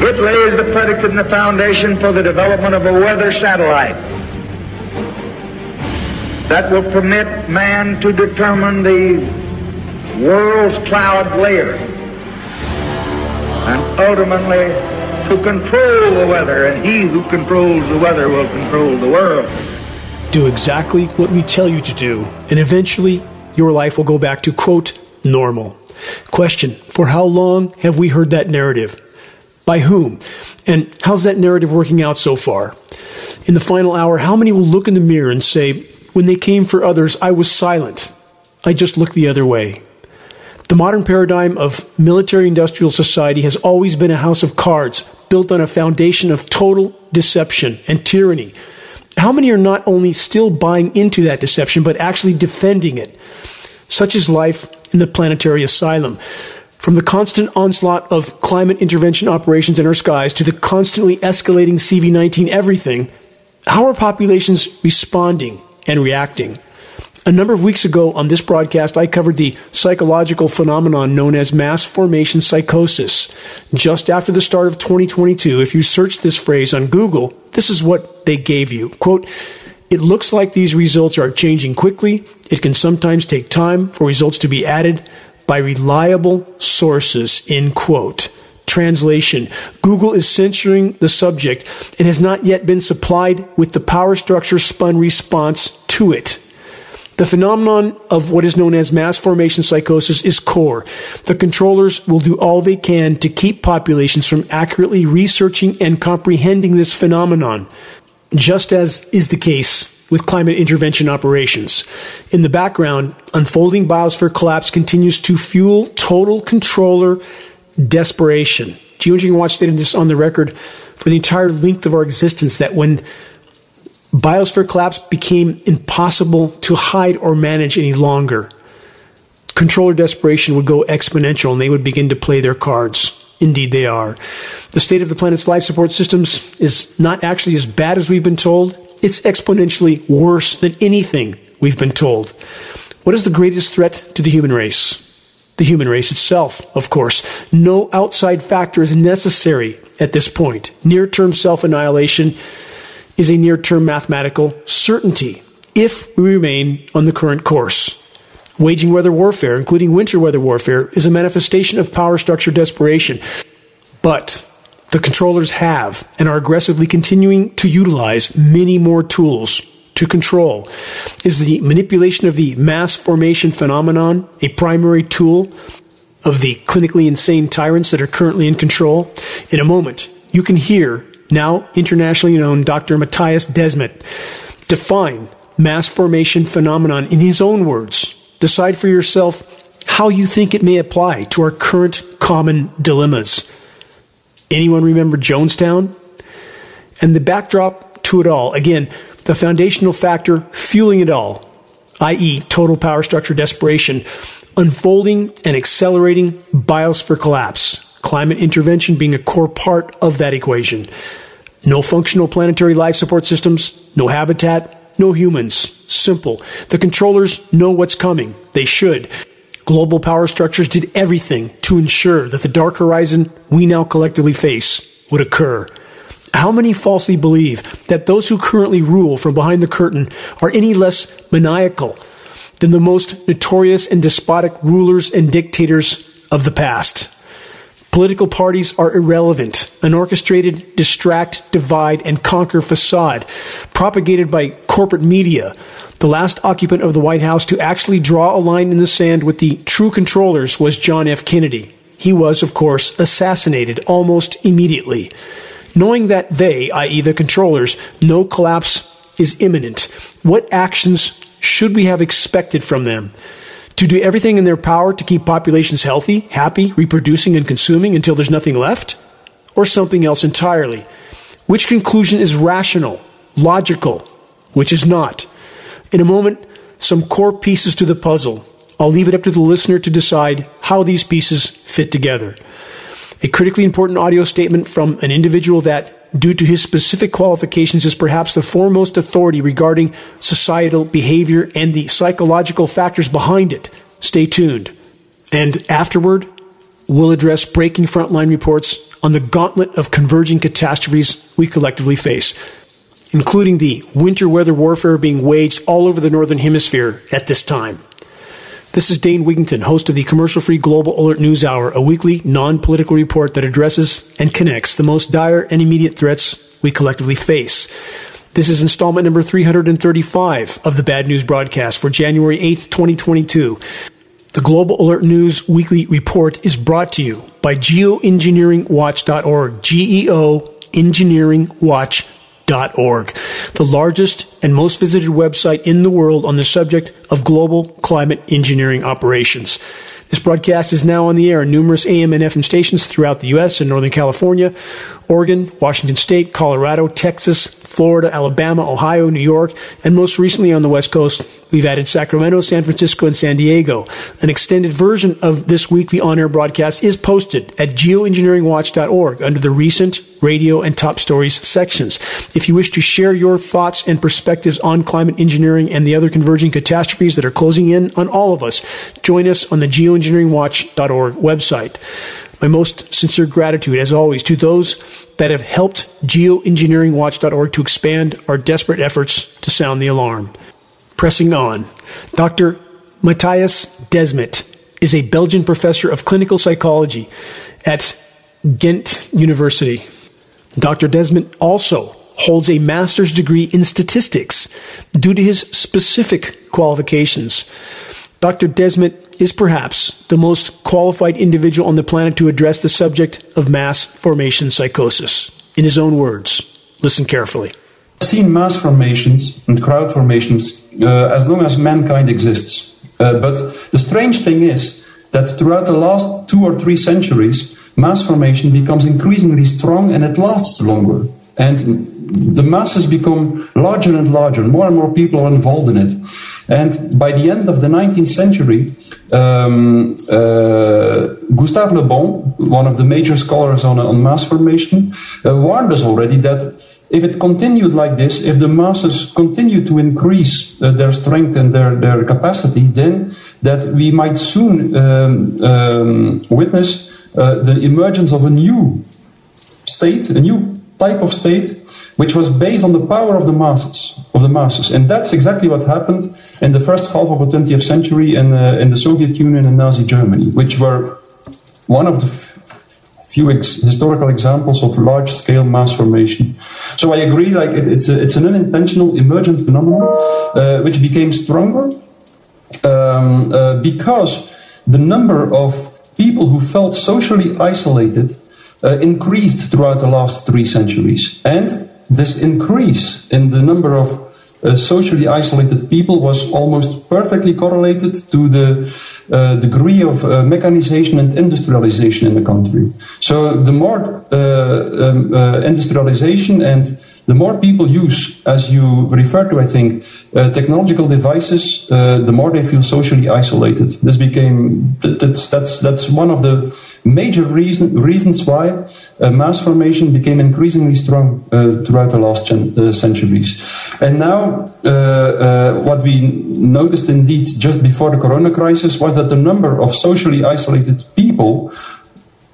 It lays the predicate and the foundation for the development of a weather satellite that will permit man to determine the world's cloud layer and ultimately to control the weather, and he who controls the weather will control the world. Do exactly what we tell you to do, and eventually your life will go back to, quote, normal. Question For how long have we heard that narrative? By whom? And how's that narrative working out so far? In the final hour, how many will look in the mirror and say, When they came for others, I was silent. I just looked the other way. The modern paradigm of military industrial society has always been a house of cards built on a foundation of total deception and tyranny. How many are not only still buying into that deception, but actually defending it? Such is life in the planetary asylum. From the constant onslaught of climate intervention operations in our skies to the constantly escalating CV 19 everything, how are populations responding and reacting? A number of weeks ago on this broadcast, I covered the psychological phenomenon known as mass formation psychosis. Just after the start of 2022, if you search this phrase on Google, this is what they gave you. Quote, it looks like these results are changing quickly. It can sometimes take time for results to be added by reliable sources, end quote. Translation Google is censoring the subject and has not yet been supplied with the power structure spun response to it. The phenomenon of what is known as mass formation psychosis is core. The controllers will do all they can to keep populations from accurately researching and comprehending this phenomenon, just as is the case with climate intervention operations. In the background, unfolding biosphere collapse continues to fuel total controller desperation. Geoengineering Watch stated this on the record for the entire length of our existence that when biosphere collapse became impossible to hide or manage any longer, controller desperation would go exponential and they would begin to play their cards. Indeed, they are. The state of the planet's life support systems is not actually as bad as we've been told it's exponentially worse than anything we've been told. What is the greatest threat to the human race? The human race itself, of course. No outside factor is necessary at this point. Near term self annihilation is a near term mathematical certainty if we remain on the current course. Waging weather warfare, including winter weather warfare, is a manifestation of power structure desperation. But the controllers have and are aggressively continuing to utilize many more tools to control. Is the manipulation of the mass formation phenomenon a primary tool of the clinically insane tyrants that are currently in control? In a moment, you can hear now internationally known Dr. Mattias Desmet define mass formation phenomenon in his own words. Decide for yourself how you think it may apply to our current common dilemmas. Anyone remember Jonestown? And the backdrop to it all, again, the foundational factor fueling it all, i.e., total power structure desperation, unfolding and accelerating biosphere collapse, climate intervention being a core part of that equation. No functional planetary life support systems, no habitat, no humans. Simple. The controllers know what's coming. They should. Global power structures did everything to ensure that the dark horizon we now collectively face would occur. How many falsely believe that those who currently rule from behind the curtain are any less maniacal than the most notorious and despotic rulers and dictators of the past? Political parties are irrelevant, an orchestrated distract, divide, and conquer facade propagated by corporate media the last occupant of the White House to actually draw a line in the sand with the true controllers was John F. Kennedy. He was, of course, assassinated almost immediately. Knowing that they, i.e., the controllers, know collapse is imminent, what actions should we have expected from them? To do everything in their power to keep populations healthy, happy, reproducing, and consuming until there's nothing left? Or something else entirely? Which conclusion is rational, logical, which is not? In a moment, some core pieces to the puzzle. I'll leave it up to the listener to decide how these pieces fit together. A critically important audio statement from an individual that, due to his specific qualifications, is perhaps the foremost authority regarding societal behavior and the psychological factors behind it. Stay tuned. And afterward, we'll address breaking frontline reports on the gauntlet of converging catastrophes we collectively face, including the winter weather warfare being waged all over the Northern Hemisphere at this time. This is Dane Wigington, host of the commercial free Global Alert News Hour, a weekly non political report that addresses and connects the most dire and immediate threats we collectively face. This is installment number 335 of the Bad News broadcast for January 8th, 2022. The Global Alert News Weekly Report is brought to you by geoengineeringwatch.org, G-E-O engineeringwatch.org, the largest and most visited website in the world on the subject of global climate engineering operations. This broadcast is now on the air on numerous AM and FM stations throughout the U.S. and Northern California, Oregon, Washington State, Colorado, Texas, Florida, Alabama, Ohio, New York, and most recently on the West Coast, we've added Sacramento, San Francisco, and San Diego. An extended version of this weekly on air broadcast is posted at geoengineeringwatch.org under the recent radio and top stories sections. If you wish to share your thoughts and perspectives on climate engineering and the other converging catastrophes that are closing in on all of us, join us on the geoengineeringwatch.org website. My most sincere gratitude, as always, to those that have helped geoengineeringwatch.org to expand our desperate efforts to sound the alarm. Pressing on, Dr. Mattias Desmet is a Belgian professor of clinical psychology at Ghent University. Dr. Desmet also holds a master's degree in statistics due to his specific qualifications. Dr. Desmet is perhaps the most qualified individual on the planet to address the subject of mass formation psychosis. In his own words, listen carefully. I've seen mass formations and crowd formations uh, as long as mankind exists. Uh, but the strange thing is that throughout the last two or three centuries, mass formation becomes increasingly strong and it lasts longer. And the masses become larger and larger. More and more people are involved in it. And by the end of the 19th century, um, uh, Gustave Le Bon, one of the major scholars on, on mass formation, uh, warned us already that if it continued like this, if the masses continue to increase uh, their strength and their, their capacity, then that we might soon um, um, witness uh, the emergence of a new state, a new type of state which was based on the power of the masses, of the masses, and that's exactly what happened in the first half of the 20th century in, uh, in the Soviet Union and Nazi Germany, which were one of the few ex- historical examples of large-scale mass formation. So I agree, like it, it's a, it's an unintentional emergent phenomenon uh, which became stronger um, uh, because the number of people who felt socially isolated uh, increased throughout the last three centuries. And this increase in the number of uh, socially isolated people was almost perfectly correlated to the uh, degree of uh, mechanization and industrialization in the country. So the more uh, um, uh, industrialization and the more people use, as you refer to, I think, uh, technological devices, uh, the more they feel socially isolated. This became that's that's that's one of the major reason, reasons why uh, mass formation became increasingly strong uh, throughout the last uh, centuries. And now, uh, what we noticed indeed just before the Corona crisis was that the number of socially isolated people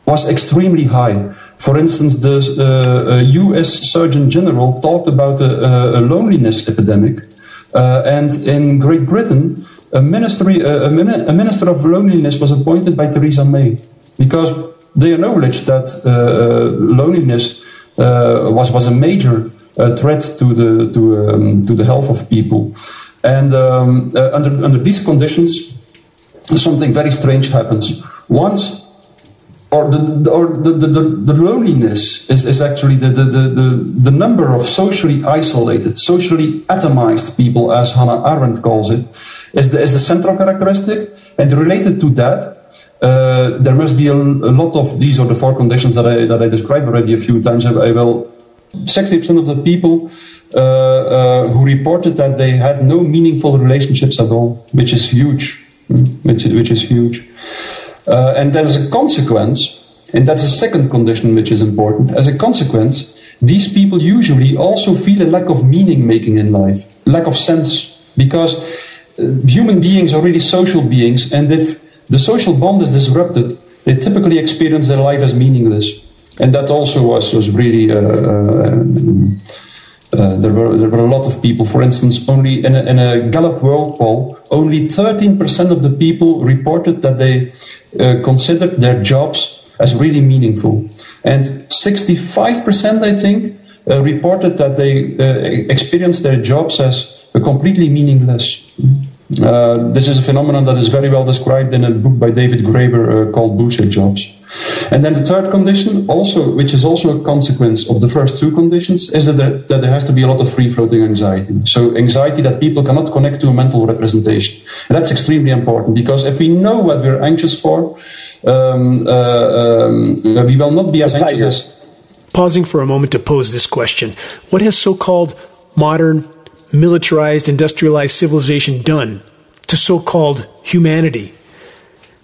was extremely high. For instance, the uh, US uh, Surgeon General talked about a, a loneliness epidemic. Uh, and in Great Britain, a, ministry, a, a, minister of loneliness was appointed by Theresa May because they acknowledged that uh, uh loneliness uh, was, was a major threat to the, to, um, to the health of people. And um, under, under these conditions, something very strange happens. Once or the, or the, the, the, loneliness is, is actually the, the, the, the number of socially isolated, socially atomized people, as Hannah Arendt calls it, is the, is the central characteristic. And related to that, uh, there must be a, a, lot of these are the four conditions that I, that I described already a few times. I, I will, 60% of the people uh, uh, who reported that they had no meaningful relationships at all, which is huge, hmm, which, which is huge. Uh, and as a consequence, and that's a second condition which is important, as a consequence, these people usually also feel a lack of meaning making in life, lack of sense, because uh, human beings are really social beings, and if the social bond is disrupted, they typically experience their life as meaningless. and that also was was really. Uh, uh, uh, there were there were a lot of people. For instance, only in a, in a Gallup World Poll, only 13% of the people reported that they uh, considered their jobs as really meaningful, and 65%, I think, uh, reported that they uh, experienced their jobs as completely meaningless. Uh, this is a phenomenon that is very well described in a book by David Graeber called Bullshit Jobs. And then the third condition, also, which is also a consequence of the first two conditions, is that there, that there has to be a lot of free floating anxiety. So anxiety that people cannot connect to a mental representation. And that's extremely important because if we know what we're anxious for, um, uh, um, we will not be as anxious. Pausing for a moment to pose this question: What has so-called modern, militarized, industrialized civilization done to so-called humanity?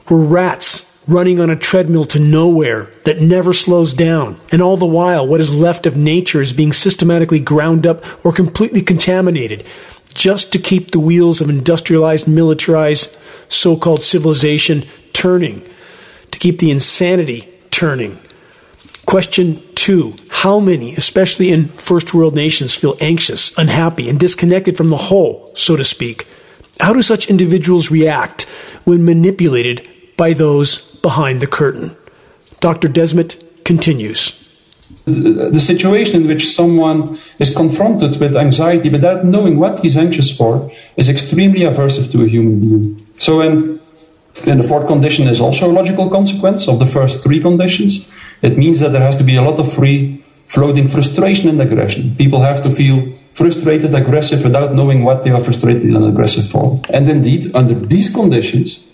We're rats running on a treadmill to nowhere that never slows down. And all the while, what is left of nature is being systematically ground up or completely contaminated just to keep the wheels of industrialized, militarized, so called civilization turning, to keep the insanity turning. Question two How many, especially in first world nations, feel anxious, unhappy, and disconnected from the whole, so to speak? How do such individuals react when manipulated by those behind the curtain. Dr. Desmet continues. The situation in which someone is confronted with anxiety without knowing what he's anxious for is extremely aversive to a human being. So, in, the fourth condition is also a logical consequence of the first three conditions. It means that there has to be a lot of free floating frustration and aggression. People have to feel frustrated, aggressive without knowing what they are frustrated and aggressive for. And indeed, under these conditions,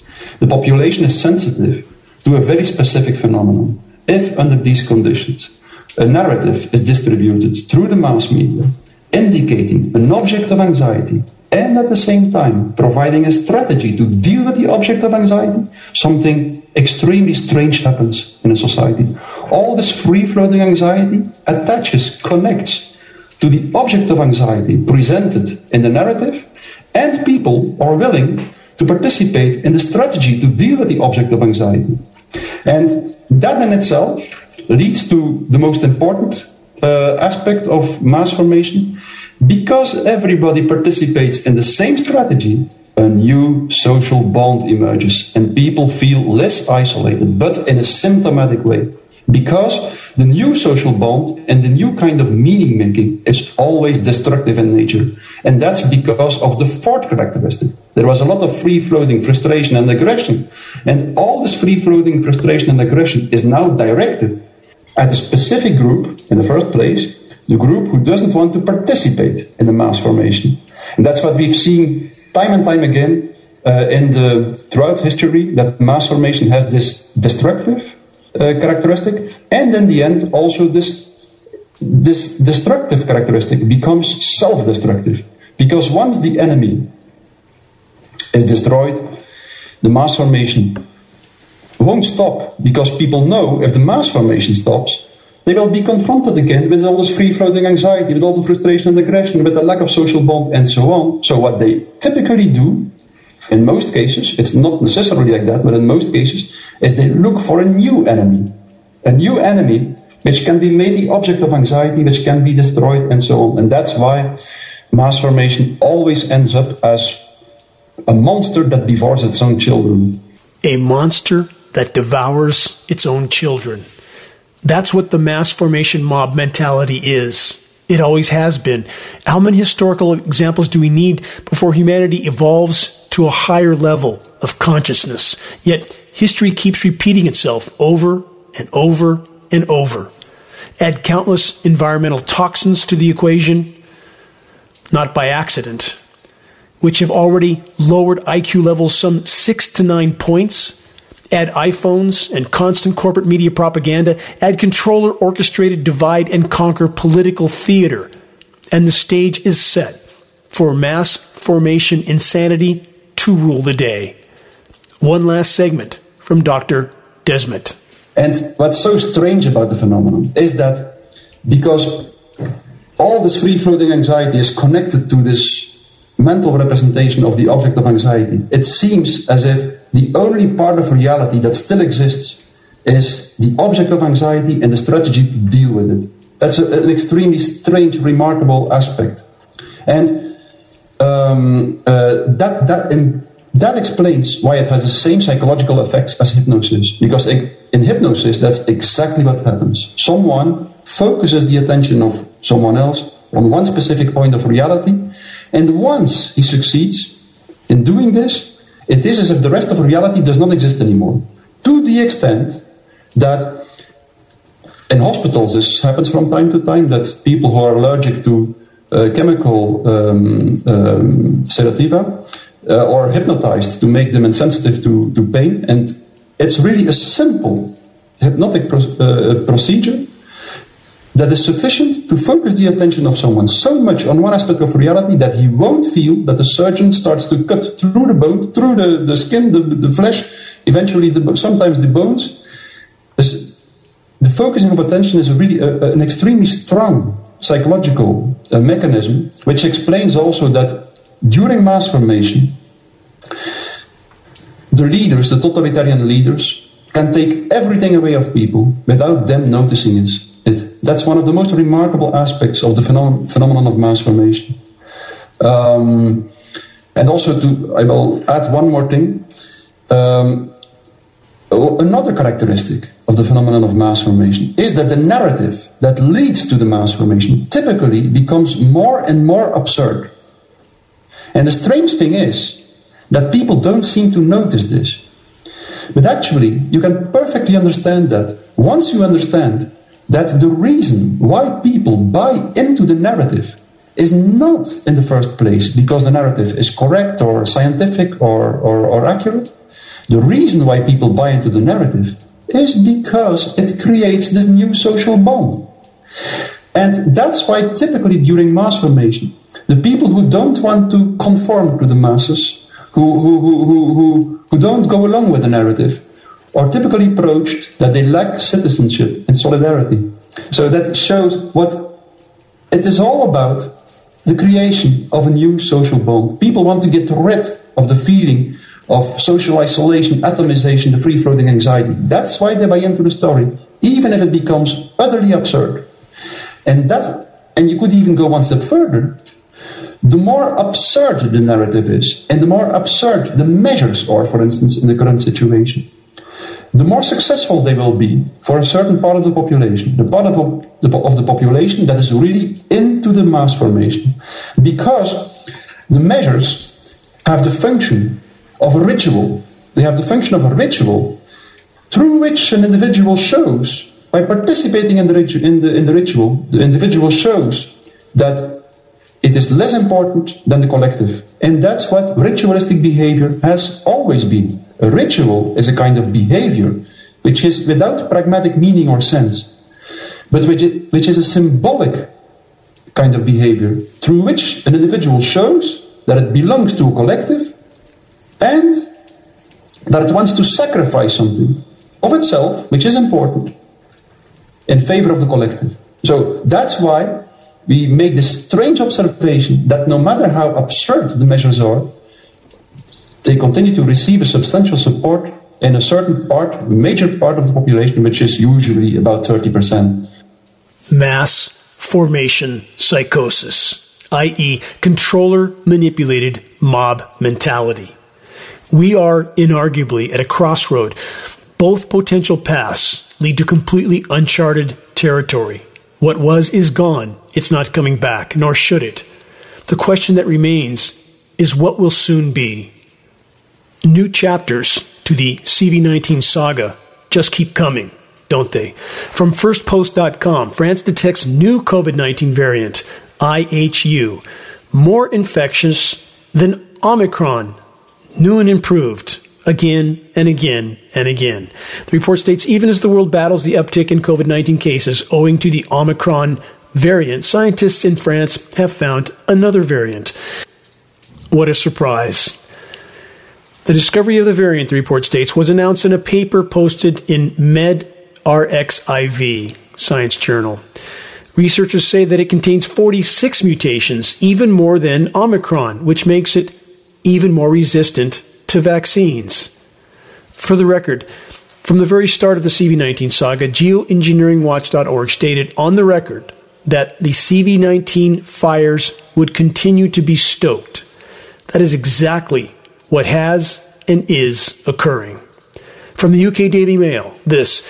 the population is sensitive to a very specific phenomenon. If, under these conditions, a narrative is distributed through the mass media, indicating an object of anxiety, and at the same time providing a strategy to deal with the object of anxiety, something extremely strange happens in a society. All this free floating anxiety attaches, connects to the object of anxiety presented in the narrative, and people are willing to participate in the strategy to deal with the object of anxiety. And that in itself leads to the most important uh, aspect of mass formation. Because everybody participates in the same strategy, a new social bond emerges and people feel less isolated, but in a symptomatic way. Because the new social bond and the new kind of meaning making is always destructive in nature. And that's because of the fourth characteristic. There was a lot of free floating frustration and aggression. And all this free floating frustration and aggression is now directed at a specific group in the first place, the group who doesn't want to participate in the mass formation. And that's what we've seen time and time again uh, in the throughout history that mass formation has this destructive Eh, characteristic, and in the end, also this this destructive characteristic becomes self-destructive. Because once the enemy is destroyed, the mass formation won't stop. Because people know if the mass formation stops, they will be confronted again with all this free floating anxiety, with all the frustration and aggression, with the lack of social bond, and so on. So, what they typically do, in most cases, it's not necessarily like that, but in most cases, is they look for a new enemy. A new enemy which can be made the object of anxiety, which can be destroyed, and so on. And that's why mass formation always ends up as a monster that devours its own children. A monster that devours its own children. That's what the mass formation mob mentality is. It always has been. How many historical examples do we need before humanity evolves to a higher level of consciousness? Yet history keeps repeating itself over and over and over. Add countless environmental toxins to the equation, not by accident, which have already lowered IQ levels some six to nine points. Add iPhones and constant corporate media propaganda. Add controller orchestrated divide and conquer political theater. And the stage is set for mass formation insanity to rule the day. One last segment from Dr. Desmet. And what's so strange about the phenomenon is that because all this free floating anxiety is connected to this mental representation of the object of anxiety, it seems as if the only part of reality that still exists is the object of anxiety and the strategy to deal with it. That's a, an extremely strange, remarkable aspect. And um, uh, that, that, and that explains why it has the same psychological effects as hypnosis. Because in hypnosis, that's exactly what happens. Someone focuses the attention of someone else on one specific point of reality, and once he succeeds in doing this, it is as if the rest of reality does not exist anymore. To the extent that in hospitals, this happens from time to time that people who are allergic to uh, chemical um, um, sedativa uh, or hypnotized to make them insensitive to, to pain. And it's really a simple hypnotic pro- uh, procedure that is sufficient to focus the attention of someone so much on one aspect of reality that he won't feel that the surgeon starts to cut through the bone, through the, the skin, the, the flesh, eventually the, sometimes the bones. This, the focusing of attention is really a, an extremely strong psychological uh, mechanism, which explains also that during mass formation, the leaders, the totalitarian leaders, can take everything away of people without them noticing it. That's one of the most remarkable aspects of the phenom- phenomenon of mass formation. Um, and also, to I will add one more thing. Um, another characteristic of the phenomenon of mass formation is that the narrative that leads to the mass formation typically becomes more and more absurd. And the strange thing is that people don't seem to notice this. But actually, you can perfectly understand that once you understand that the reason why people buy into the narrative is not in the first place because the narrative is correct or scientific or, or, or accurate. The reason why people buy into the narrative is because it creates this new social bond. And that's why typically during mass formation, the people who don't want to conform to the masses, who, who, who, who, who, who don't go along with the narrative, are typically approached that they lack citizenship and solidarity. So that shows what it is all about the creation of a new social bond. People want to get rid of the feeling of social isolation, atomization, the free floating anxiety. That's why they buy into the story, even if it becomes utterly absurd. And that, and you could even go one step further. The more absurd the narrative is, and the more absurd the measures are, for instance, in the current situation, the more successful they will be for a certain part of the population, the part of the, of the population that is really into the mass formation, because the measures have the function of a ritual. They have the function of a ritual through which an individual shows, by participating in the, in the, in the ritual, the individual shows that it is less important than the collective. And that's what ritualistic behavior has always been. A ritual is a kind of behavior which is without pragmatic meaning or sense, but which is, which is a symbolic kind of behavior through which an individual shows that it belongs to a collective and that it wants to sacrifice something of itself, which is important, in favor of the collective. So that's why we make this strange observation that no matter how absurd the measures are, they continue to receive a substantial support in a certain part, major part of the population, which is usually about 30%. Mass formation psychosis, i.e., controller manipulated mob mentality. We are inarguably at a crossroad. Both potential paths lead to completely uncharted territory. What was is gone. It's not coming back, nor should it. The question that remains is what will soon be. New chapters to the CV19 saga just keep coming, don't they? From firstpost.com, France detects new COVID 19 variant, IHU, more infectious than Omicron new and improved again and again and again. The report states even as the world battles the uptick in COVID 19 cases owing to the Omicron variant, scientists in France have found another variant. What a surprise! The discovery of the variant, the report states, was announced in a paper posted in medRxiv Science Journal. Researchers say that it contains 46 mutations, even more than Omicron, which makes it even more resistant to vaccines. For the record, From the very start of the CV19 saga, geoengineeringwatch.org stated on the record that the CV19 fires would continue to be stoked. That is exactly what has and is occurring. From the UK Daily Mail, this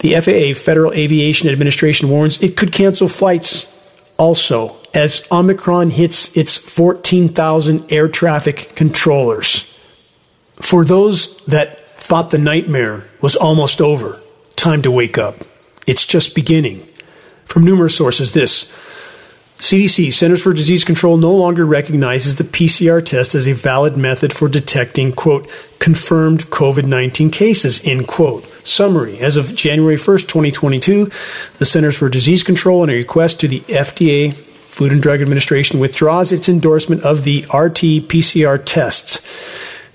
the FAA, Federal Aviation Administration, warns it could cancel flights also as Omicron hits its 14,000 air traffic controllers. For those that thought the nightmare was almost over. Time to wake up. It's just beginning. From numerous sources, this CDC, Centers for Disease Control, no longer recognizes the PCR test as a valid method for detecting, quote, confirmed COVID 19 cases, end quote. Summary As of January 1st, 2022, the Centers for Disease Control, in a request to the FDA, Food and Drug Administration, withdraws its endorsement of the RT PCR tests.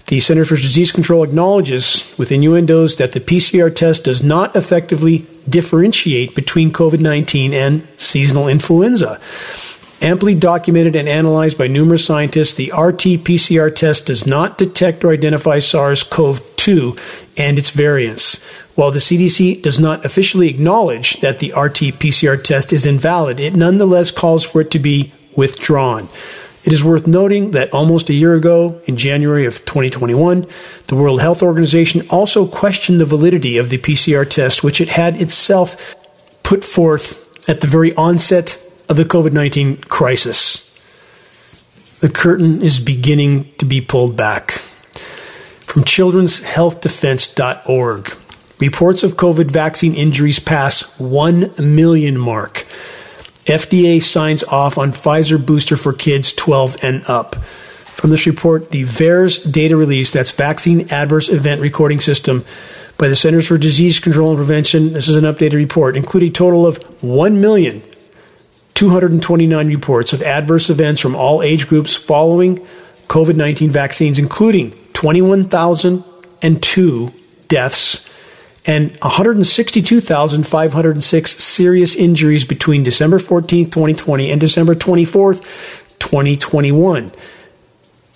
The Center for Disease Control acknowledges with innuendos that the PCR test does not effectively differentiate between COVID 19 and seasonal influenza. Amply documented and analyzed by numerous scientists, the RT PCR test does not detect or identify SARS CoV 2 and its variants. While the CDC does not officially acknowledge that the RT PCR test is invalid, it nonetheless calls for it to be withdrawn. It is worth noting that almost a year ago, in January of 2021, the World Health Organization also questioned the validity of the PCR test, which it had itself put forth at the very onset of the COVID 19 crisis. The curtain is beginning to be pulled back. From children'shealthdefense.org, reports of COVID vaccine injuries pass 1 million mark. FDA signs off on Pfizer booster for kids 12 and up. From this report, the VAERS data release, that's Vaccine Adverse Event Recording System by the Centers for Disease Control and Prevention, this is an updated report, include a total of 1,229 reports of adverse events from all age groups following COVID 19 vaccines, including 21,002 deaths and 162,506 serious injuries between December 14, 2020 and December 24, 2021.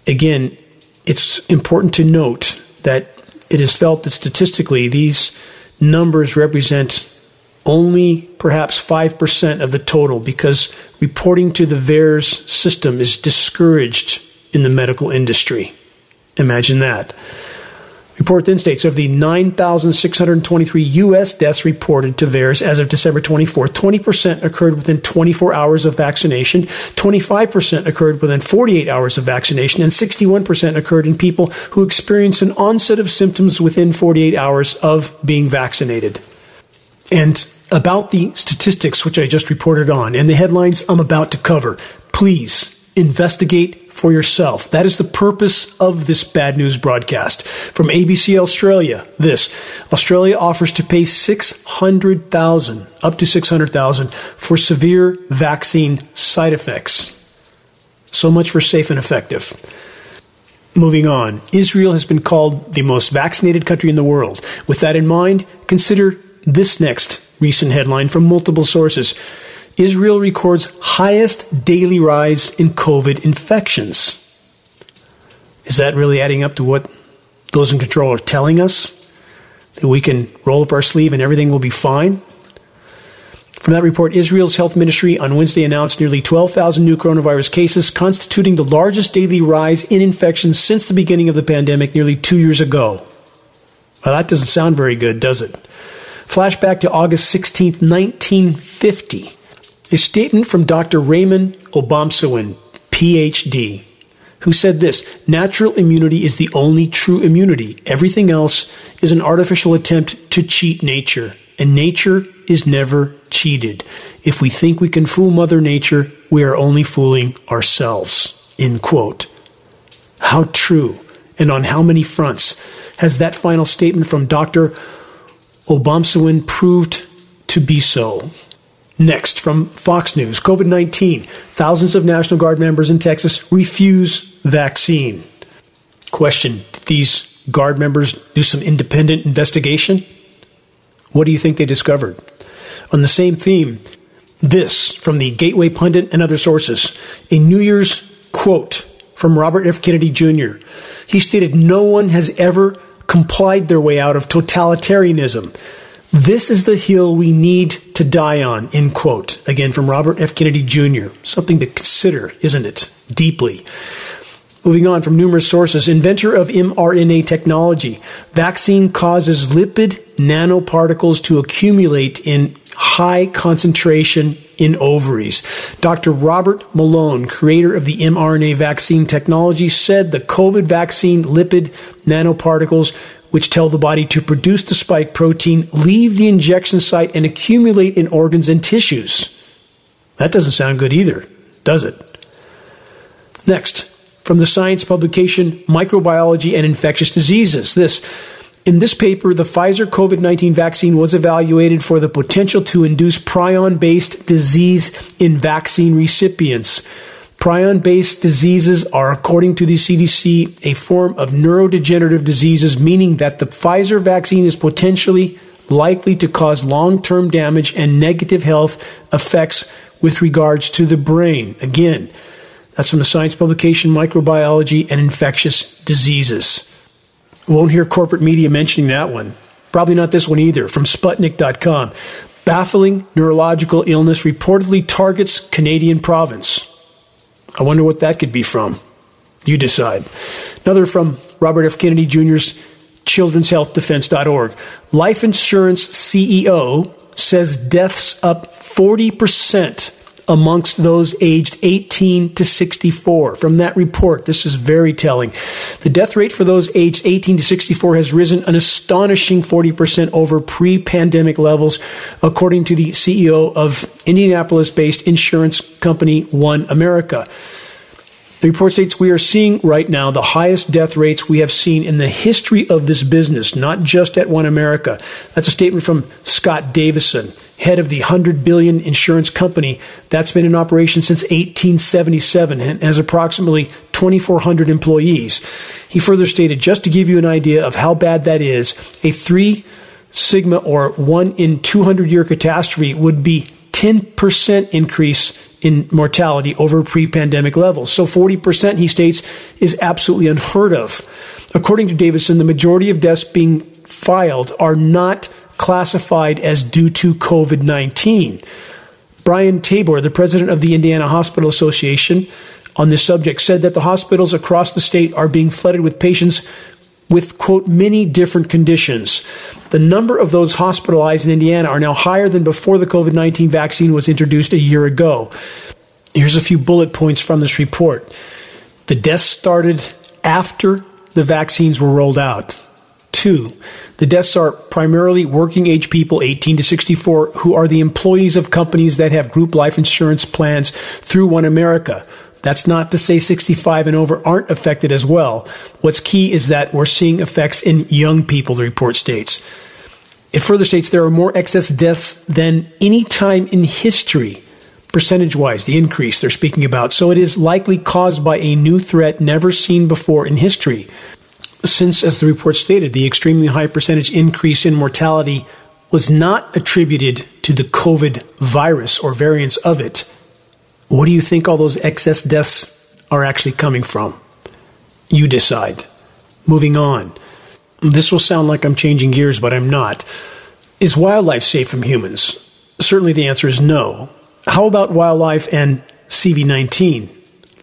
Again, it's important to note that it is felt that statistically these numbers represent only perhaps 5% of the total because reporting to the VAERS system is discouraged in the medical industry. Imagine that. Report then states of the 9,623 U.S. deaths reported to VAERS as of December 24, 20% occurred within 24 hours of vaccination, 25% occurred within 48 hours of vaccination, and 61% occurred in people who experienced an onset of symptoms within 48 hours of being vaccinated. And about the statistics which I just reported on and the headlines I'm about to cover, please investigate for yourself. That is the purpose of this bad news broadcast. From ABC Australia, this Australia offers to pay 600,000 up to 600,000 for severe vaccine side effects. So much for safe and effective. Moving on, Israel has been called the most vaccinated country in the world. With that in mind, consider this next recent headline from multiple sources. Israel records highest daily rise in COVID infections. Is that really adding up to what those in control are telling us? That we can roll up our sleeve and everything will be fine? From that report, Israel's health ministry on Wednesday announced nearly 12,000 new coronavirus cases, constituting the largest daily rise in infections since the beginning of the pandemic nearly two years ago. Well, that doesn't sound very good, does it? Flashback to August 16, 1950. A statement from Dr. Raymond Obomsawin, PhD, who said this natural immunity is the only true immunity. Everything else is an artificial attempt to cheat nature, and nature is never cheated. If we think we can fool Mother Nature, we are only fooling ourselves. End quote. How true, and on how many fronts has that final statement from Dr. Obomsawin proved to be so? Next, from Fox News COVID 19. Thousands of National Guard members in Texas refuse vaccine. Question Did these Guard members do some independent investigation? What do you think they discovered? On the same theme, this from the Gateway Pundit and other sources a New Year's quote from Robert F. Kennedy Jr. He stated, No one has ever complied their way out of totalitarianism. This is the hill we need to die on, end quote. Again, from Robert F. Kennedy Jr. Something to consider, isn't it? Deeply. Moving on from numerous sources, inventor of mRNA technology. Vaccine causes lipid nanoparticles to accumulate in high concentration in ovaries. Dr. Robert Malone, creator of the mRNA vaccine technology, said the COVID vaccine lipid nanoparticles which tell the body to produce the spike protein leave the injection site and accumulate in organs and tissues. That doesn't sound good either, does it? Next, from the science publication Microbiology and Infectious Diseases. This in this paper, the Pfizer COVID 19 vaccine was evaluated for the potential to induce prion based disease in vaccine recipients. Prion based diseases are, according to the CDC, a form of neurodegenerative diseases, meaning that the Pfizer vaccine is potentially likely to cause long term damage and negative health effects with regards to the brain. Again, that's from the science publication Microbiology and Infectious Diseases. Won't hear corporate media mentioning that one. Probably not this one either. From Sputnik.com. Baffling neurological illness reportedly targets Canadian province. I wonder what that could be from. You decide. Another from Robert F. Kennedy Jr.'s children'shealthdefense.org. Life insurance CEO says deaths up 40% amongst those aged 18 to 64. From that report, this is very telling. The death rate for those aged 18 to 64 has risen an astonishing 40% over pre pandemic levels, according to the CEO of Indianapolis based insurance company One America. The report states we are seeing right now the highest death rates we have seen in the history of this business, not just at One America. That's a statement from Scott Davison, head of the 100 billion insurance company that's been in operation since 1877 and has approximately 2,400 employees. He further stated, just to give you an idea of how bad that is, a 3 sigma or 1 in 200 year catastrophe would be 10% increase in mortality over pre pandemic levels. So 40%, he states, is absolutely unheard of. According to Davison, the majority of deaths being filed are not classified as due to COVID 19. Brian Tabor, the president of the Indiana Hospital Association, on this subject said that the hospitals across the state are being flooded with patients with, quote, many different conditions. The number of those hospitalized in Indiana are now higher than before the COVID 19 vaccine was introduced a year ago. Here's a few bullet points from this report. The deaths started after the vaccines were rolled out. Two, the deaths are primarily working age people 18 to 64 who are the employees of companies that have group life insurance plans through One America. That's not to say 65 and over aren't affected as well. What's key is that we're seeing effects in young people, the report states. It further states there are more excess deaths than any time in history, percentage wise, the increase they're speaking about. So it is likely caused by a new threat never seen before in history. Since, as the report stated, the extremely high percentage increase in mortality was not attributed to the COVID virus or variants of it what do you think all those excess deaths are actually coming from? You decide. Moving on. This will sound like I'm changing gears, but I'm not. Is wildlife safe from humans? Certainly the answer is no. How about wildlife and CV19?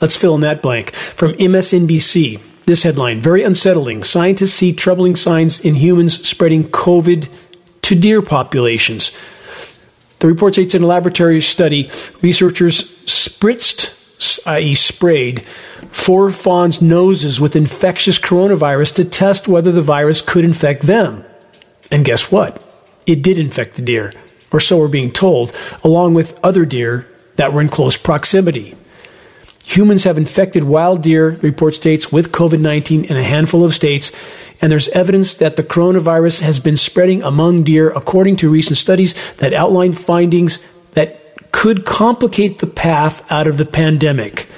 Let's fill in that blank. From MSNBC, this headline Very unsettling. Scientists see troubling signs in humans spreading COVID to deer populations. The report states in a laboratory study, researchers spritzed, i.e., sprayed, four fawns' noses with infectious coronavirus to test whether the virus could infect them. And guess what? It did infect the deer, or so we're being told, along with other deer that were in close proximity. Humans have infected wild deer, the report states, with COVID 19 in a handful of states, and there's evidence that the coronavirus has been spreading among deer, according to recent studies that outline findings that could complicate the path out of the pandemic.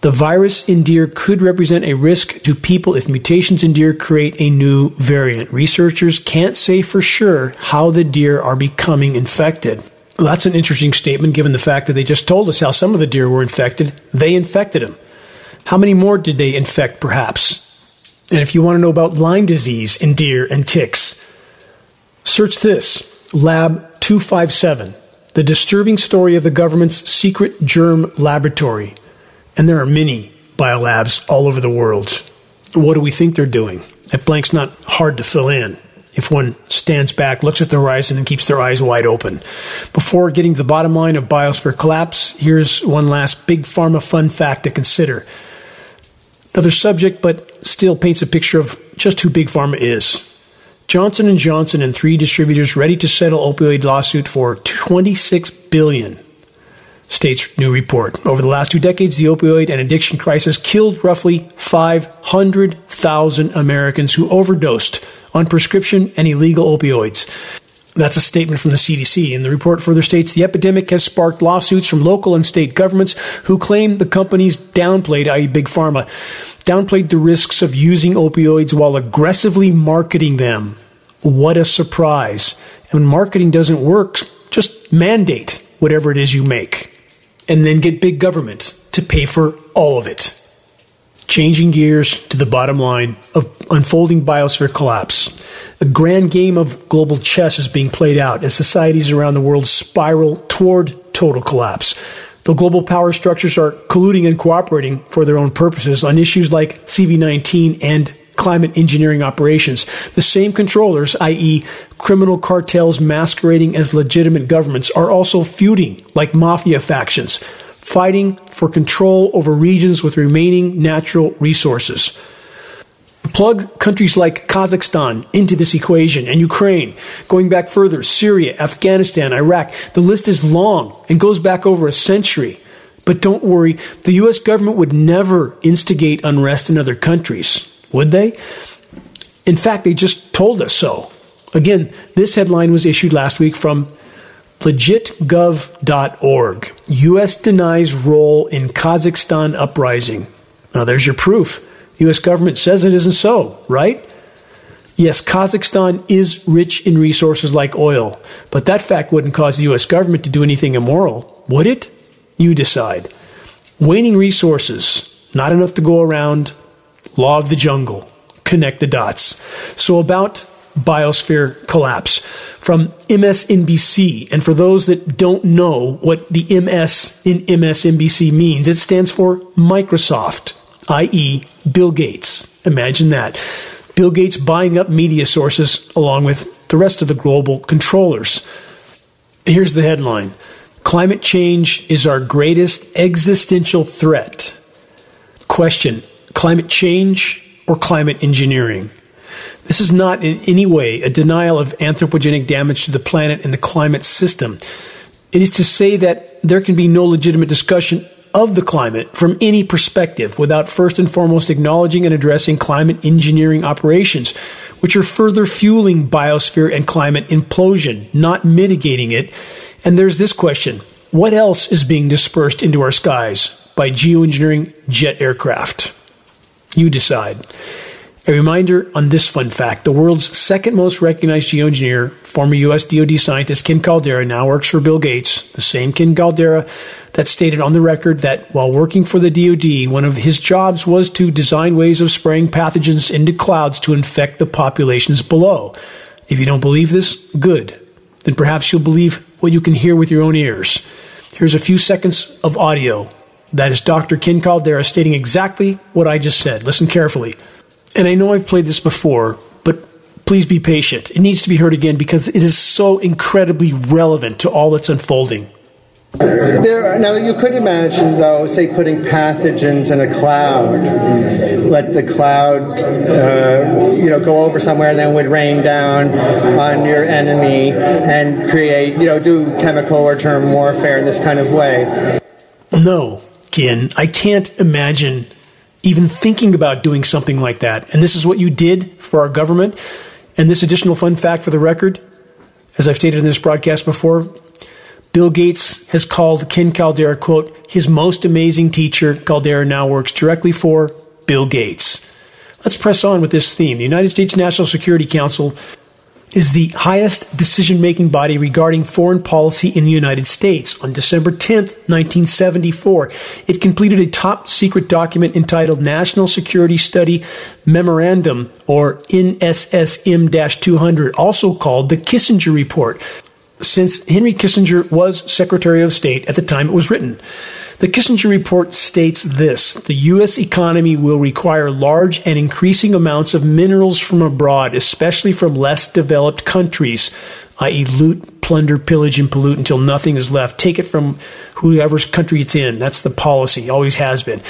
The virus in deer could represent a risk to people if mutations in deer create a new variant. Researchers can't say for sure how the deer are becoming infected. Well, that's an interesting statement given the fact that they just told us how some of the deer were infected. They infected them. How many more did they infect, perhaps? And if you want to know about Lyme disease in deer and ticks, search this Lab 257 The Disturbing Story of the Government's Secret Germ Laboratory. And there are many biolabs all over the world. What do we think they're doing? That blank's not hard to fill in if one stands back, looks at the horizon, and keeps their eyes wide open. Before getting to the bottom line of biosphere collapse, here's one last big pharma fun fact to consider. Another subject, but still paints a picture of just who big pharma is. Johnson & Johnson and three distributors ready to settle opioid lawsuit for 26 billion states new report. Over the last two decades, the opioid and addiction crisis killed roughly 500,000 Americans who overdosed on prescription and illegal opioids. That's a statement from the CDC. And the report further states the epidemic has sparked lawsuits from local and state governments who claim the companies downplayed, i.e., Big Pharma, downplayed the risks of using opioids while aggressively marketing them. What a surprise. And when marketing doesn't work, just mandate whatever it is you make and then get big government to pay for all of it. Changing gears to the bottom line of unfolding biosphere collapse. A grand game of global chess is being played out as societies around the world spiral toward total collapse. The global power structures are colluding and cooperating for their own purposes on issues like CV19 and climate engineering operations. The same controllers, i.e., criminal cartels masquerading as legitimate governments, are also feuding like mafia factions, fighting for control over regions with remaining natural resources. Plug countries like Kazakhstan into this equation and Ukraine, going back further, Syria, Afghanistan, Iraq. The list is long and goes back over a century. But don't worry, the U.S. government would never instigate unrest in other countries. Would they? In fact, they just told us so. Again, this headline was issued last week from legitgov.org. U.S. denies role in Kazakhstan uprising. Now, there's your proof. U.S. government says it isn't so, right? Yes, Kazakhstan is rich in resources like oil, but that fact wouldn't cause the U.S. government to do anything immoral, would it? You decide. Waning resources, not enough to go around, Law of the jungle. Connect the dots. So, about biosphere collapse from MSNBC. And for those that don't know what the MS in MSNBC means, it stands for Microsoft, i.e., Bill Gates. Imagine that. Bill Gates buying up media sources along with the rest of the global controllers. Here's the headline Climate change is our greatest existential threat. Question climate change or climate engineering. This is not in any way a denial of anthropogenic damage to the planet and the climate system. It is to say that there can be no legitimate discussion of the climate from any perspective without first and foremost acknowledging and addressing climate engineering operations, which are further fueling biosphere and climate implosion, not mitigating it. And there's this question what else is being dispersed into our skies by geoengineering jet aircraft? You decide. A reminder on this fun fact the world's second most recognized geoengineer, former U.S. DoD scientist Ken Caldeira, now works for Bill Gates, the same Ken Caldeira that stated on the record that while working for the DoD, one of his jobs was to design ways of spraying pathogens into clouds to infect the populations below. If you don't believe this, good. Then perhaps you'll believe what you can hear with your own ears. Here's a few seconds of audio that is Dr. Ken Caldeira stating exactly what I just said. Listen carefully. And I know I've played this before, but please be patient. It needs to be heard again because it is so incredibly relevant to all that's unfolding. There, now you could imagine, though, say putting pathogens in a cloud, let the cloud, uh, you know, go over somewhere, and then would rain down on your enemy and create, you know, do chemical or germ warfare in this kind of way. No, Ken, I can't imagine even thinking about doing something like that. And this is what you did for our government. And this additional fun fact for the record, as I've stated in this broadcast before, Bill Gates has called Ken Caldeira, quote, his most amazing teacher. Caldeira now works directly for Bill Gates. Let's press on with this theme. The United States National Security Council is the highest decision making body regarding foreign policy in the United States. On December 10, 1974, it completed a top secret document entitled National Security Study Memorandum, or NSSM 200, also called the Kissinger Report, since Henry Kissinger was Secretary of State at the time it was written. The Kissinger Report states this The U.S. economy will require large and increasing amounts of minerals from abroad, especially from less developed countries, i.e., loot, plunder, pillage, and pollute until nothing is left. Take it from whoever's country it's in. That's the policy, always has been.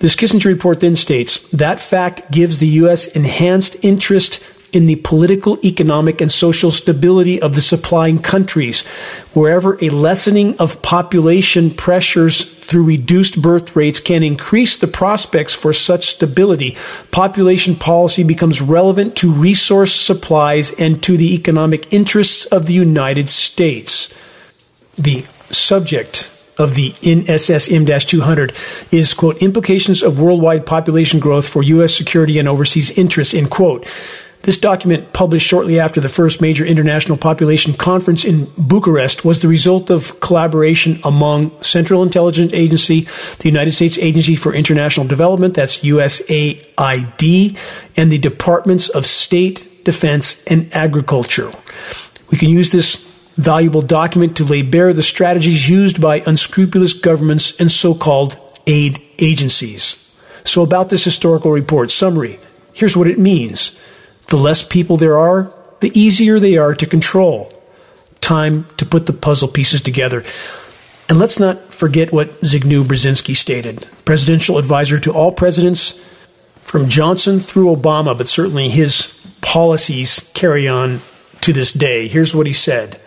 This Kissinger report then states that fact gives the U.S. enhanced interest in the political, economic, and social stability of the supplying countries. Wherever a lessening of population pressures through reduced birth rates can increase the prospects for such stability, population policy becomes relevant to resource supplies and to the economic interests of the United States. The subject of the NSSM 200 is, quote, implications of worldwide population growth for U.S. security and overseas interests, end quote. This document, published shortly after the first major international population conference in Bucharest, was the result of collaboration among Central Intelligence Agency, the United States Agency for International Development, that's USAID, and the Departments of State, Defense, and Agriculture. We can use this valuable document to lay bare the strategies used by unscrupulous governments and so called aid agencies. So, about this historical report summary, here's what it means. The less people there are, the easier they are to control. Time to put the puzzle pieces together. And let's not forget what Zbigniew Brzezinski stated, presidential advisor to all presidents from Johnson through Obama, but certainly his policies carry on to this day. Here's what he said.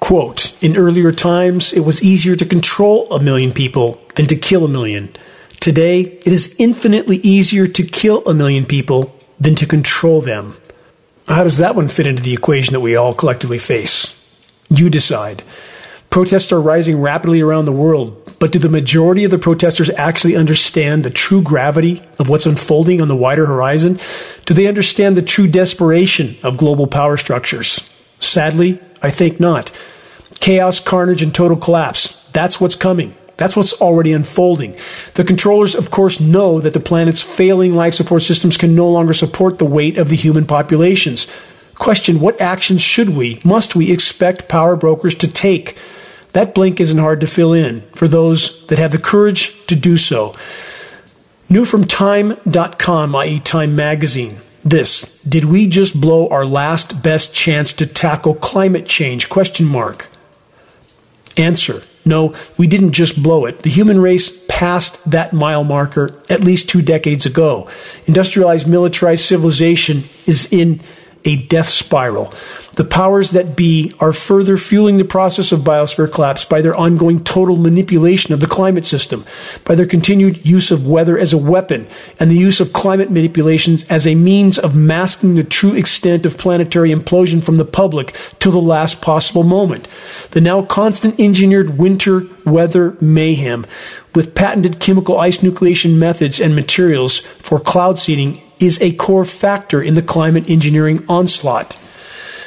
Quote, in earlier times, it was easier to control a million people than to kill a million. Today, it is infinitely easier to kill a million people than to control them. How does that one fit into the equation that we all collectively face? You decide. Protests are rising rapidly around the world, but do the majority of the protesters actually understand the true gravity of what's unfolding on the wider horizon? Do they understand the true desperation of global power structures? Sadly, I think not. Chaos, carnage, and total collapse. That's what's coming. That's what's already unfolding. The controllers, of course, know that the planet's failing life support systems can no longer support the weight of the human populations. Question What actions should we, must we expect power brokers to take? That blank isn't hard to fill in for those that have the courage to do so. New from Time.com, i.e., Time Magazine. This Did we just blow our last best chance to tackle climate change? Question mark. Answer no, we didn't just blow it. The human race passed that mile marker at least two decades ago. Industrialized, militarized civilization is in a death spiral. The powers that be are further fueling the process of biosphere collapse by their ongoing total manipulation of the climate system, by their continued use of weather as a weapon, and the use of climate manipulations as a means of masking the true extent of planetary implosion from the public till the last possible moment. The now constant engineered winter weather mayhem, with patented chemical ice nucleation methods and materials for cloud seeding, is a core factor in the climate engineering onslaught.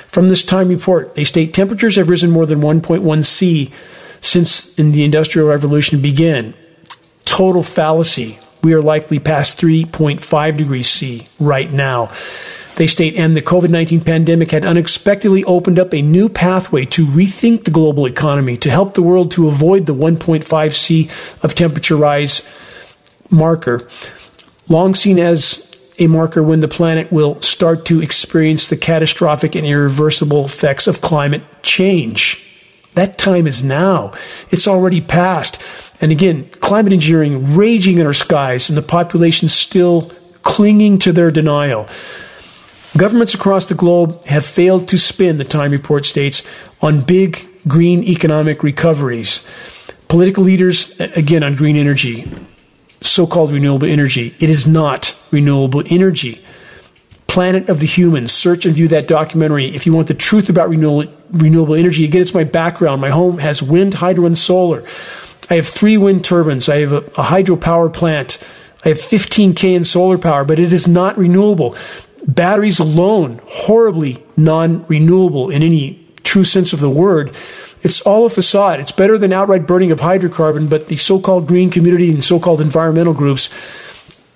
From this time report, they state temperatures have risen more than 1.1 C since in the Industrial Revolution began. Total fallacy. We are likely past 3.5 degrees C right now. They state, and the COVID 19 pandemic had unexpectedly opened up a new pathway to rethink the global economy to help the world to avoid the 1.5 C of temperature rise marker, long seen as a marker when the planet will start to experience the catastrophic and irreversible effects of climate change. That time is now. It's already past. And again, climate engineering raging in our skies and the population still clinging to their denial. Governments across the globe have failed to spin, the Time report states, on big green economic recoveries. Political leaders, again, on green energy so called renewable energy. It is not renewable energy. Planet of the Humans. Search and view that documentary if you want the truth about renewable, renewable energy. Again, it's my background. My home has wind, hydro, and solar. I have three wind turbines. I have a, a hydropower plant. I have 15K in solar power, but it is not renewable. Batteries alone, horribly non renewable in any true sense of the word. It's all a facade. It's better than outright burning of hydrocarbon, but the so called green community and so called environmental groups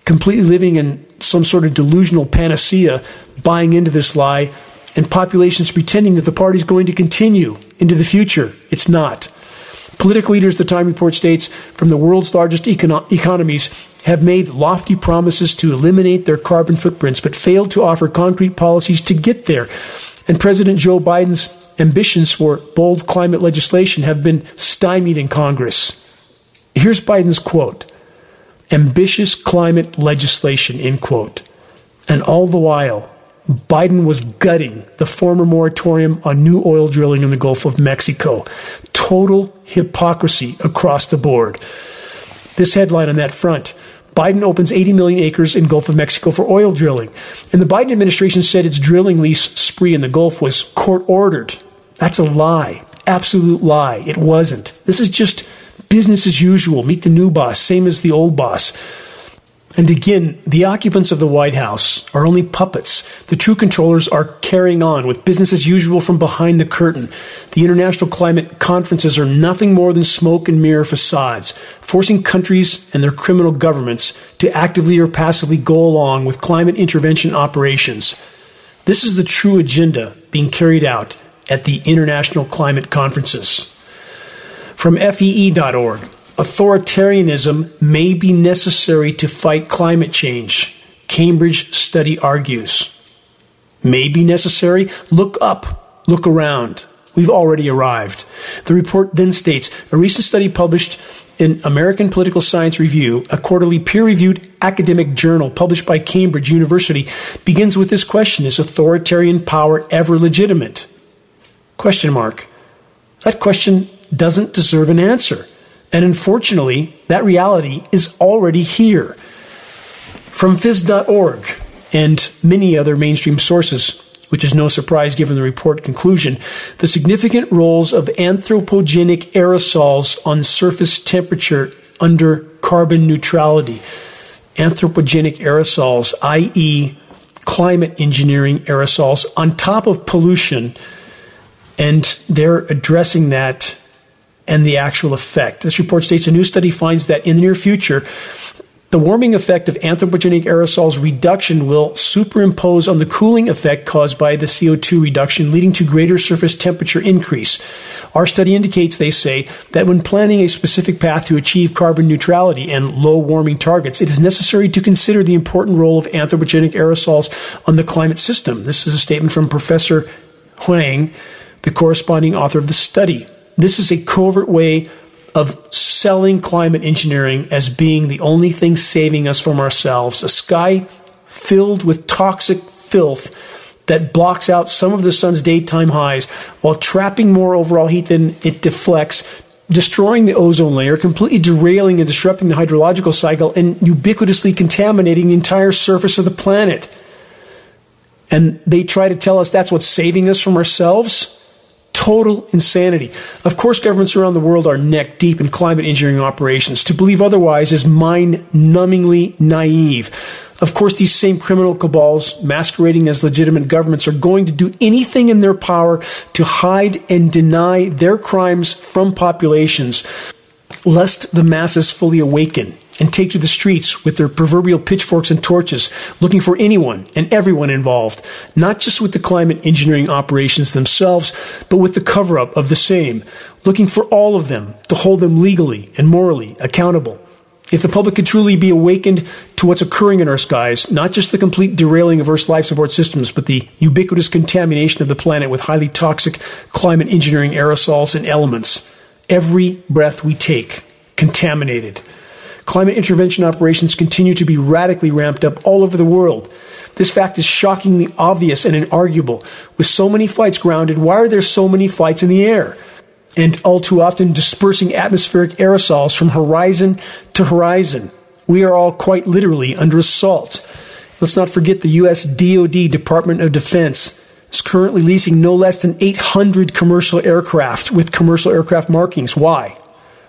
completely living in some sort of delusional panacea, buying into this lie, and populations pretending that the party is going to continue into the future. It's not. Political leaders, the Time Report states, from the world's largest econo- economies have made lofty promises to eliminate their carbon footprints, but failed to offer concrete policies to get there. And President Joe Biden's ambitions for bold climate legislation have been stymied in Congress. Here's Biden's quote ambitious climate legislation, end quote. And all the while, Biden was gutting the former moratorium on new oil drilling in the Gulf of Mexico. Total hypocrisy across the board. This headline on that front Biden opens 80 million acres in Gulf of Mexico for oil drilling. And the Biden administration said its drilling lease spree in the Gulf was court ordered. That's a lie. Absolute lie. It wasn't. This is just business as usual. Meet the new boss, same as the old boss. And again, the occupants of the White House are only puppets. The true controllers are carrying on with business as usual from behind the curtain. The international climate conferences are nothing more than smoke and mirror facades, forcing countries and their criminal governments to actively or passively go along with climate intervention operations. This is the true agenda being carried out at the international climate conferences. From FEE.org, authoritarianism may be necessary to fight climate change. Cambridge study argues. May be necessary? Look up, look around. We've already arrived. The report then states a recent study published in American Political Science Review, a quarterly peer reviewed academic journal published by Cambridge University, begins with this question Is authoritarian power ever legitimate? Question mark. That question doesn't deserve an answer. And unfortunately, that reality is already here. From phys.org and many other mainstream sources, which is no surprise given the report conclusion, the significant roles of anthropogenic aerosols on surface temperature under carbon neutrality. Anthropogenic aerosols, i.e., climate engineering aerosols, on top of pollution, and they're addressing that and the actual effect. This report states a new study finds that in the near future, the warming effect of anthropogenic aerosols reduction will superimpose on the cooling effect caused by the CO2 reduction, leading to greater surface temperature increase. Our study indicates, they say, that when planning a specific path to achieve carbon neutrality and low warming targets, it is necessary to consider the important role of anthropogenic aerosols on the climate system. This is a statement from Professor Huang, the corresponding author of the study. This is a covert way of selling climate engineering as being the only thing saving us from ourselves. A sky filled with toxic filth that blocks out some of the sun's daytime highs while trapping more overall heat than it deflects, destroying the ozone layer, completely derailing and disrupting the hydrological cycle, and ubiquitously contaminating the entire surface of the planet. And they try to tell us that's what's saving us from ourselves? Total insanity. Of course, governments around the world are neck deep in climate engineering operations. To believe otherwise is mind numbingly naive. Of course, these same criminal cabals, masquerading as legitimate governments, are going to do anything in their power to hide and deny their crimes from populations, lest the masses fully awaken and take to the streets with their proverbial pitchforks and torches, looking for anyone and everyone involved, not just with the climate engineering operations themselves, but with the cover up of the same, looking for all of them to hold them legally and morally accountable. If the public could truly be awakened to what's occurring in our skies, not just the complete derailing of Earth's life support systems, but the ubiquitous contamination of the planet with highly toxic climate engineering aerosols and elements, every breath we take, contaminated. Climate intervention operations continue to be radically ramped up all over the world. This fact is shockingly obvious and inarguable. With so many flights grounded, why are there so many flights in the air? And all too often dispersing atmospheric aerosols from horizon to horizon. We are all quite literally under assault. Let's not forget the U.S. DoD, Department of Defense, is currently leasing no less than 800 commercial aircraft with commercial aircraft markings. Why?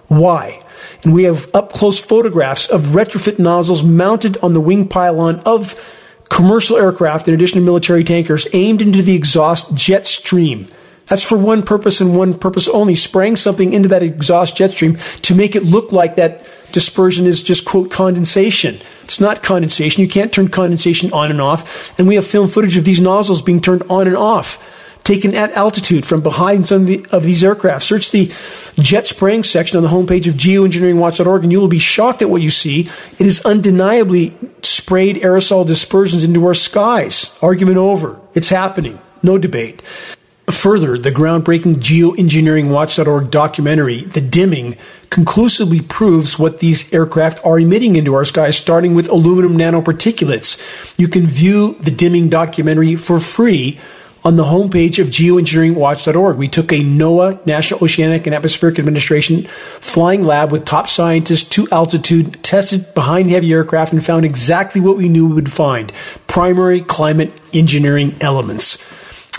Why? And we have up close photographs of retrofit nozzles mounted on the wing pylon of commercial aircraft, in addition to military tankers, aimed into the exhaust jet stream. That's for one purpose and one purpose only, spraying something into that exhaust jet stream to make it look like that dispersion is just, quote, condensation. It's not condensation. You can't turn condensation on and off. And we have film footage of these nozzles being turned on and off, taken at altitude from behind some of, the, of these aircraft. Search the jet spraying section on the homepage of geoengineeringwatch.org and you will be shocked at what you see. It is undeniably sprayed aerosol dispersions into our skies. Argument over. It's happening. No debate. Further, the groundbreaking geoengineeringwatch.org documentary, The Dimming, conclusively proves what these aircraft are emitting into our skies, starting with aluminum nanoparticulates. You can view the Dimming documentary for free on the homepage of geoengineeringwatch.org. We took a NOAA, National Oceanic and Atmospheric Administration, flying lab with top scientists to altitude, tested behind heavy aircraft, and found exactly what we knew we would find primary climate engineering elements.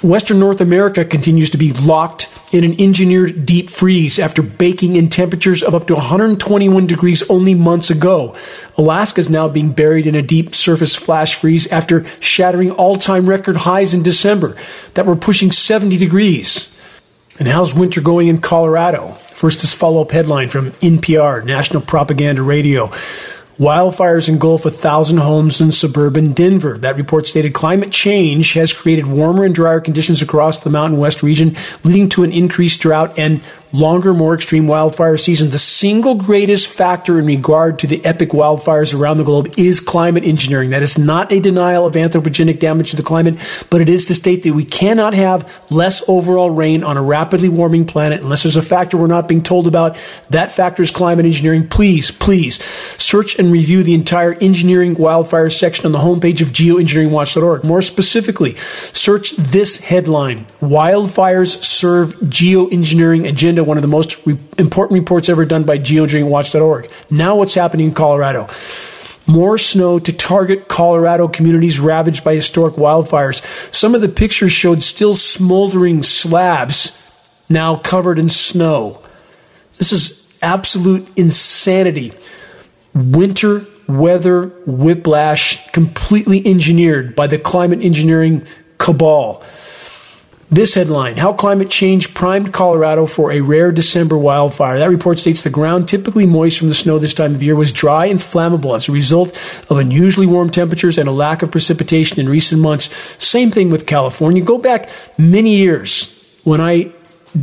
Western North America continues to be locked in an engineered deep freeze after baking in temperatures of up to 121 degrees only months ago. Alaska is now being buried in a deep surface flash freeze after shattering all time record highs in December that were pushing 70 degrees. And how's winter going in Colorado? First, this follow up headline from NPR, National Propaganda Radio. Wildfires engulf a thousand homes in suburban Denver. That report stated climate change has created warmer and drier conditions across the Mountain West region, leading to an increased drought and longer, more extreme wildfire season. The single greatest factor in regard to the epic wildfires around the globe is climate engineering. That is not a denial of anthropogenic damage to the climate, but it is to state that we cannot have less overall rain on a rapidly warming planet unless there's a factor we're not being told about. That factor is climate engineering. Please, please search and review the entire engineering wildfire section on the homepage of geoengineeringwatch.org. More specifically, search this headline Wildfires serve geoengineering agenda one of the most re- important reports ever done by geoengineeringwatch.org. Now, what's happening in Colorado? More snow to target Colorado communities ravaged by historic wildfires. Some of the pictures showed still smoldering slabs now covered in snow. This is absolute insanity. Winter weather whiplash completely engineered by the climate engineering cabal. This headline How climate change primed Colorado for a rare December wildfire. That report states the ground, typically moist from the snow this time of year, was dry and flammable as a result of unusually warm temperatures and a lack of precipitation in recent months. Same thing with California. Go back many years when I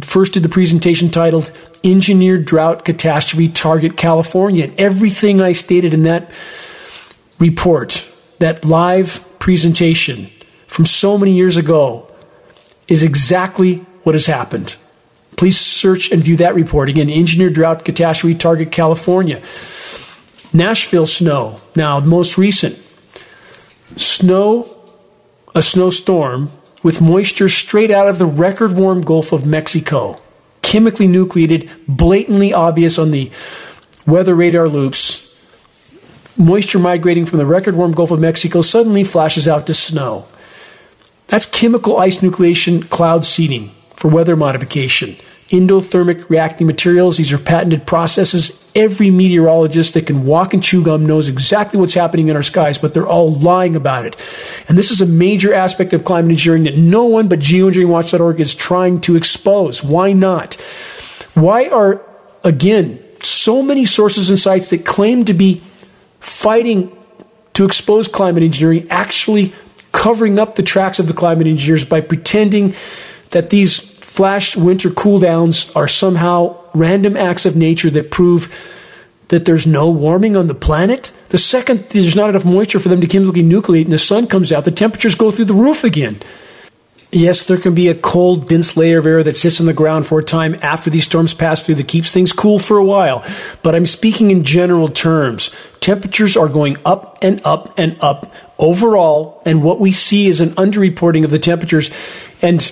first did the presentation titled Engineered Drought Catastrophe Target California. Everything I stated in that report, that live presentation from so many years ago, is exactly what has happened. Please search and view that report. Again, engineered drought catastrophe target California. Nashville snow. Now, the most recent snow, a snowstorm with moisture straight out of the record warm Gulf of Mexico. Chemically nucleated, blatantly obvious on the weather radar loops. Moisture migrating from the record warm Gulf of Mexico suddenly flashes out to snow. That's chemical ice nucleation cloud seeding for weather modification. Endothermic reacting materials, these are patented processes. Every meteorologist that can walk and chew gum knows exactly what's happening in our skies, but they're all lying about it. And this is a major aspect of climate engineering that no one but geoengineeringwatch.org is trying to expose. Why not? Why are, again, so many sources and sites that claim to be fighting to expose climate engineering actually covering up the tracks of the climate engineers by pretending that these flash winter cool downs are somehow random acts of nature that prove that there's no warming on the planet. The second there's not enough moisture for them to chemically nucleate and the sun comes out, the temperatures go through the roof again. Yes, there can be a cold, dense layer of air that sits on the ground for a time after these storms pass through that keeps things cool for a while. But I'm speaking in general terms. Temperatures are going up and up and up overall, and what we see is an underreporting of the temperatures. And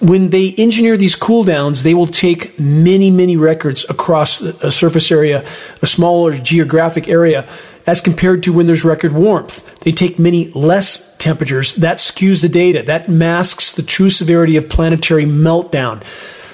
when they engineer these cool downs, they will take many, many records across a surface area, a smaller geographic area, as compared to when there's record warmth. They take many less temperatures. That skews the data. That masks the true severity of planetary meltdown.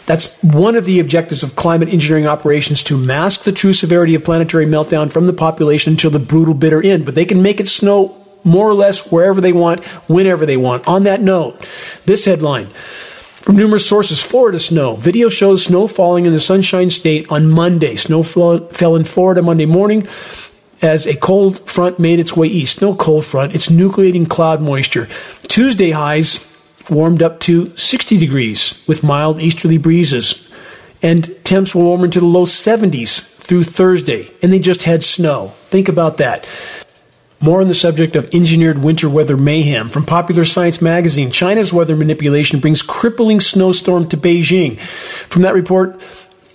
That's one of the objectives of climate engineering operations to mask the true severity of planetary meltdown from the population until the brutal bitter end. But they can make it snow more or less wherever they want, whenever they want. On that note, this headline from numerous sources Florida snow. Video shows snow falling in the Sunshine State on Monday. Snow fell in Florida Monday morning as a cold front made its way east. No cold front, it's nucleating cloud moisture. Tuesday highs warmed up to 60 degrees with mild easterly breezes. And temps will warm into the low 70s through Thursday. And they just had snow. Think about that. More on the subject of engineered winter weather mayhem. From Popular Science magazine, China's weather manipulation brings crippling snowstorm to Beijing. From that report,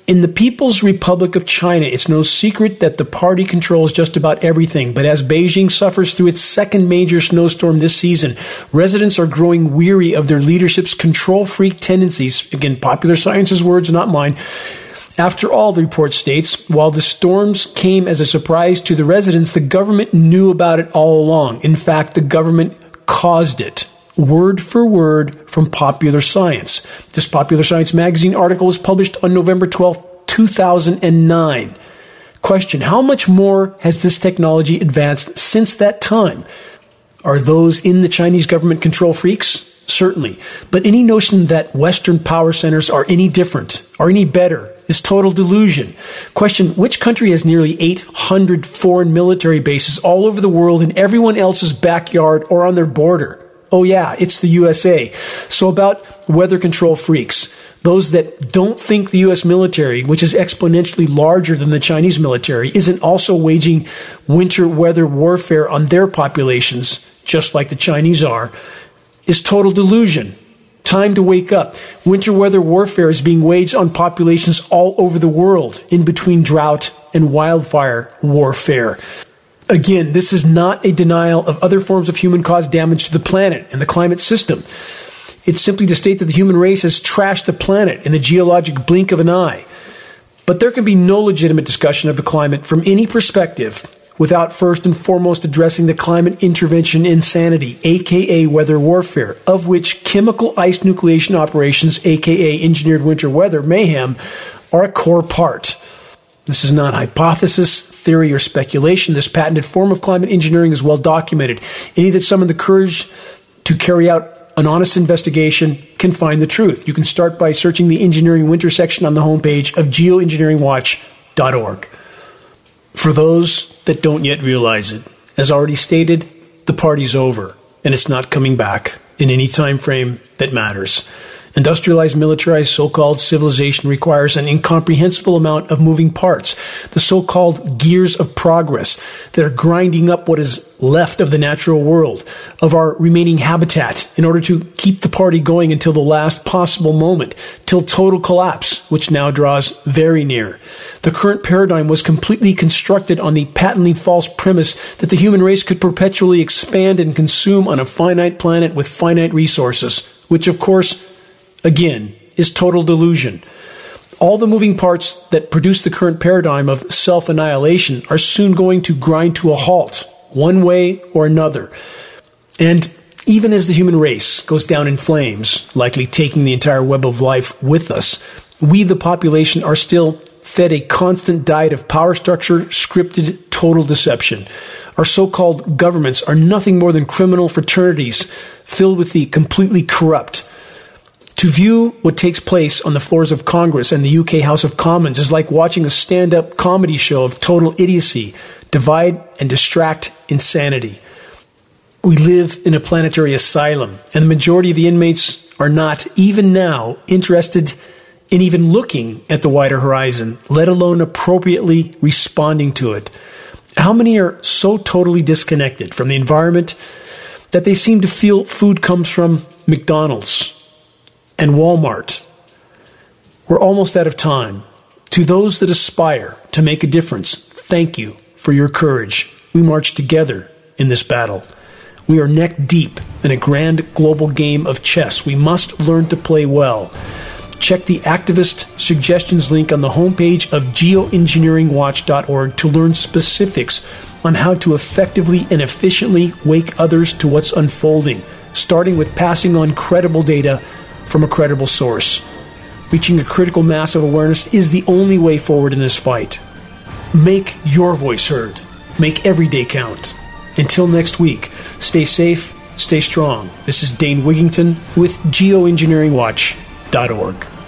in the People's Republic of China, it's no secret that the party controls just about everything. But as Beijing suffers through its second major snowstorm this season, residents are growing weary of their leadership's control freak tendencies. Again, popular science's words, not mine. After all, the report states, while the storms came as a surprise to the residents, the government knew about it all along. In fact, the government caused it word for word from Popular Science. This Popular Science magazine article was published on November 12, 2009. Question How much more has this technology advanced since that time? Are those in the Chinese government control freaks? Certainly. But any notion that Western power centers are any different, are any better, is total delusion. Question Which country has nearly 800 foreign military bases all over the world in everyone else's backyard or on their border? Oh, yeah, it's the USA. So, about weather control freaks, those that don't think the US military, which is exponentially larger than the Chinese military, isn't also waging winter weather warfare on their populations, just like the Chinese are, is total delusion. Time to wake up. Winter weather warfare is being waged on populations all over the world, in between drought and wildfire warfare. Again, this is not a denial of other forms of human caused damage to the planet and the climate system. It's simply to state that the human race has trashed the planet in the geologic blink of an eye. But there can be no legitimate discussion of the climate from any perspective without first and foremost addressing the climate intervention insanity, aka weather warfare, of which chemical ice nucleation operations, aka engineered winter weather mayhem, are a core part. This is not hypothesis, theory, or speculation. This patented form of climate engineering is well documented. Any that summon the courage to carry out an honest investigation can find the truth. You can start by searching the engineering winter section on the homepage of geoengineeringwatch.org. For those that don't yet realize it, as already stated, the party's over and it's not coming back in any time frame that matters. Industrialized, militarized, so called civilization requires an incomprehensible amount of moving parts, the so called gears of progress that are grinding up what is left of the natural world, of our remaining habitat, in order to keep the party going until the last possible moment, till total collapse, which now draws very near. The current paradigm was completely constructed on the patently false premise that the human race could perpetually expand and consume on a finite planet with finite resources, which of course again, is total delusion. All the moving parts that produce the current paradigm of self annihilation are soon going to grind to a halt, one way or another. And even as the human race goes down in flames, likely taking the entire web of life with us, we, the population, are still fed a constant diet of power structure, scripted, total deception. Our so called governments are nothing more than criminal fraternities filled with the completely corrupt to view what takes place on the floors of Congress and the UK House of Commons is like watching a stand up comedy show of total idiocy, divide and distract insanity. We live in a planetary asylum, and the majority of the inmates are not, even now, interested in even looking at the wider horizon, let alone appropriately responding to it. How many are so totally disconnected from the environment that they seem to feel food comes from McDonald's and Walmart. We're almost out of time. To those that aspire to make a difference, thank you for your courage. We march together in this battle. We are neck deep in a grand global game of chess. We must learn to play well. Check the activist suggestions link on the homepage of geoengineeringwatch.org to learn specifics on how to effectively and efficiently wake others to what's unfolding, starting with passing on credible data from a credible source. Reaching a critical mass of awareness is the only way forward in this fight. Make your voice heard. Make every day count. Until next week, stay safe, stay strong. This is Dane Wigington with geoengineeringwatch.org.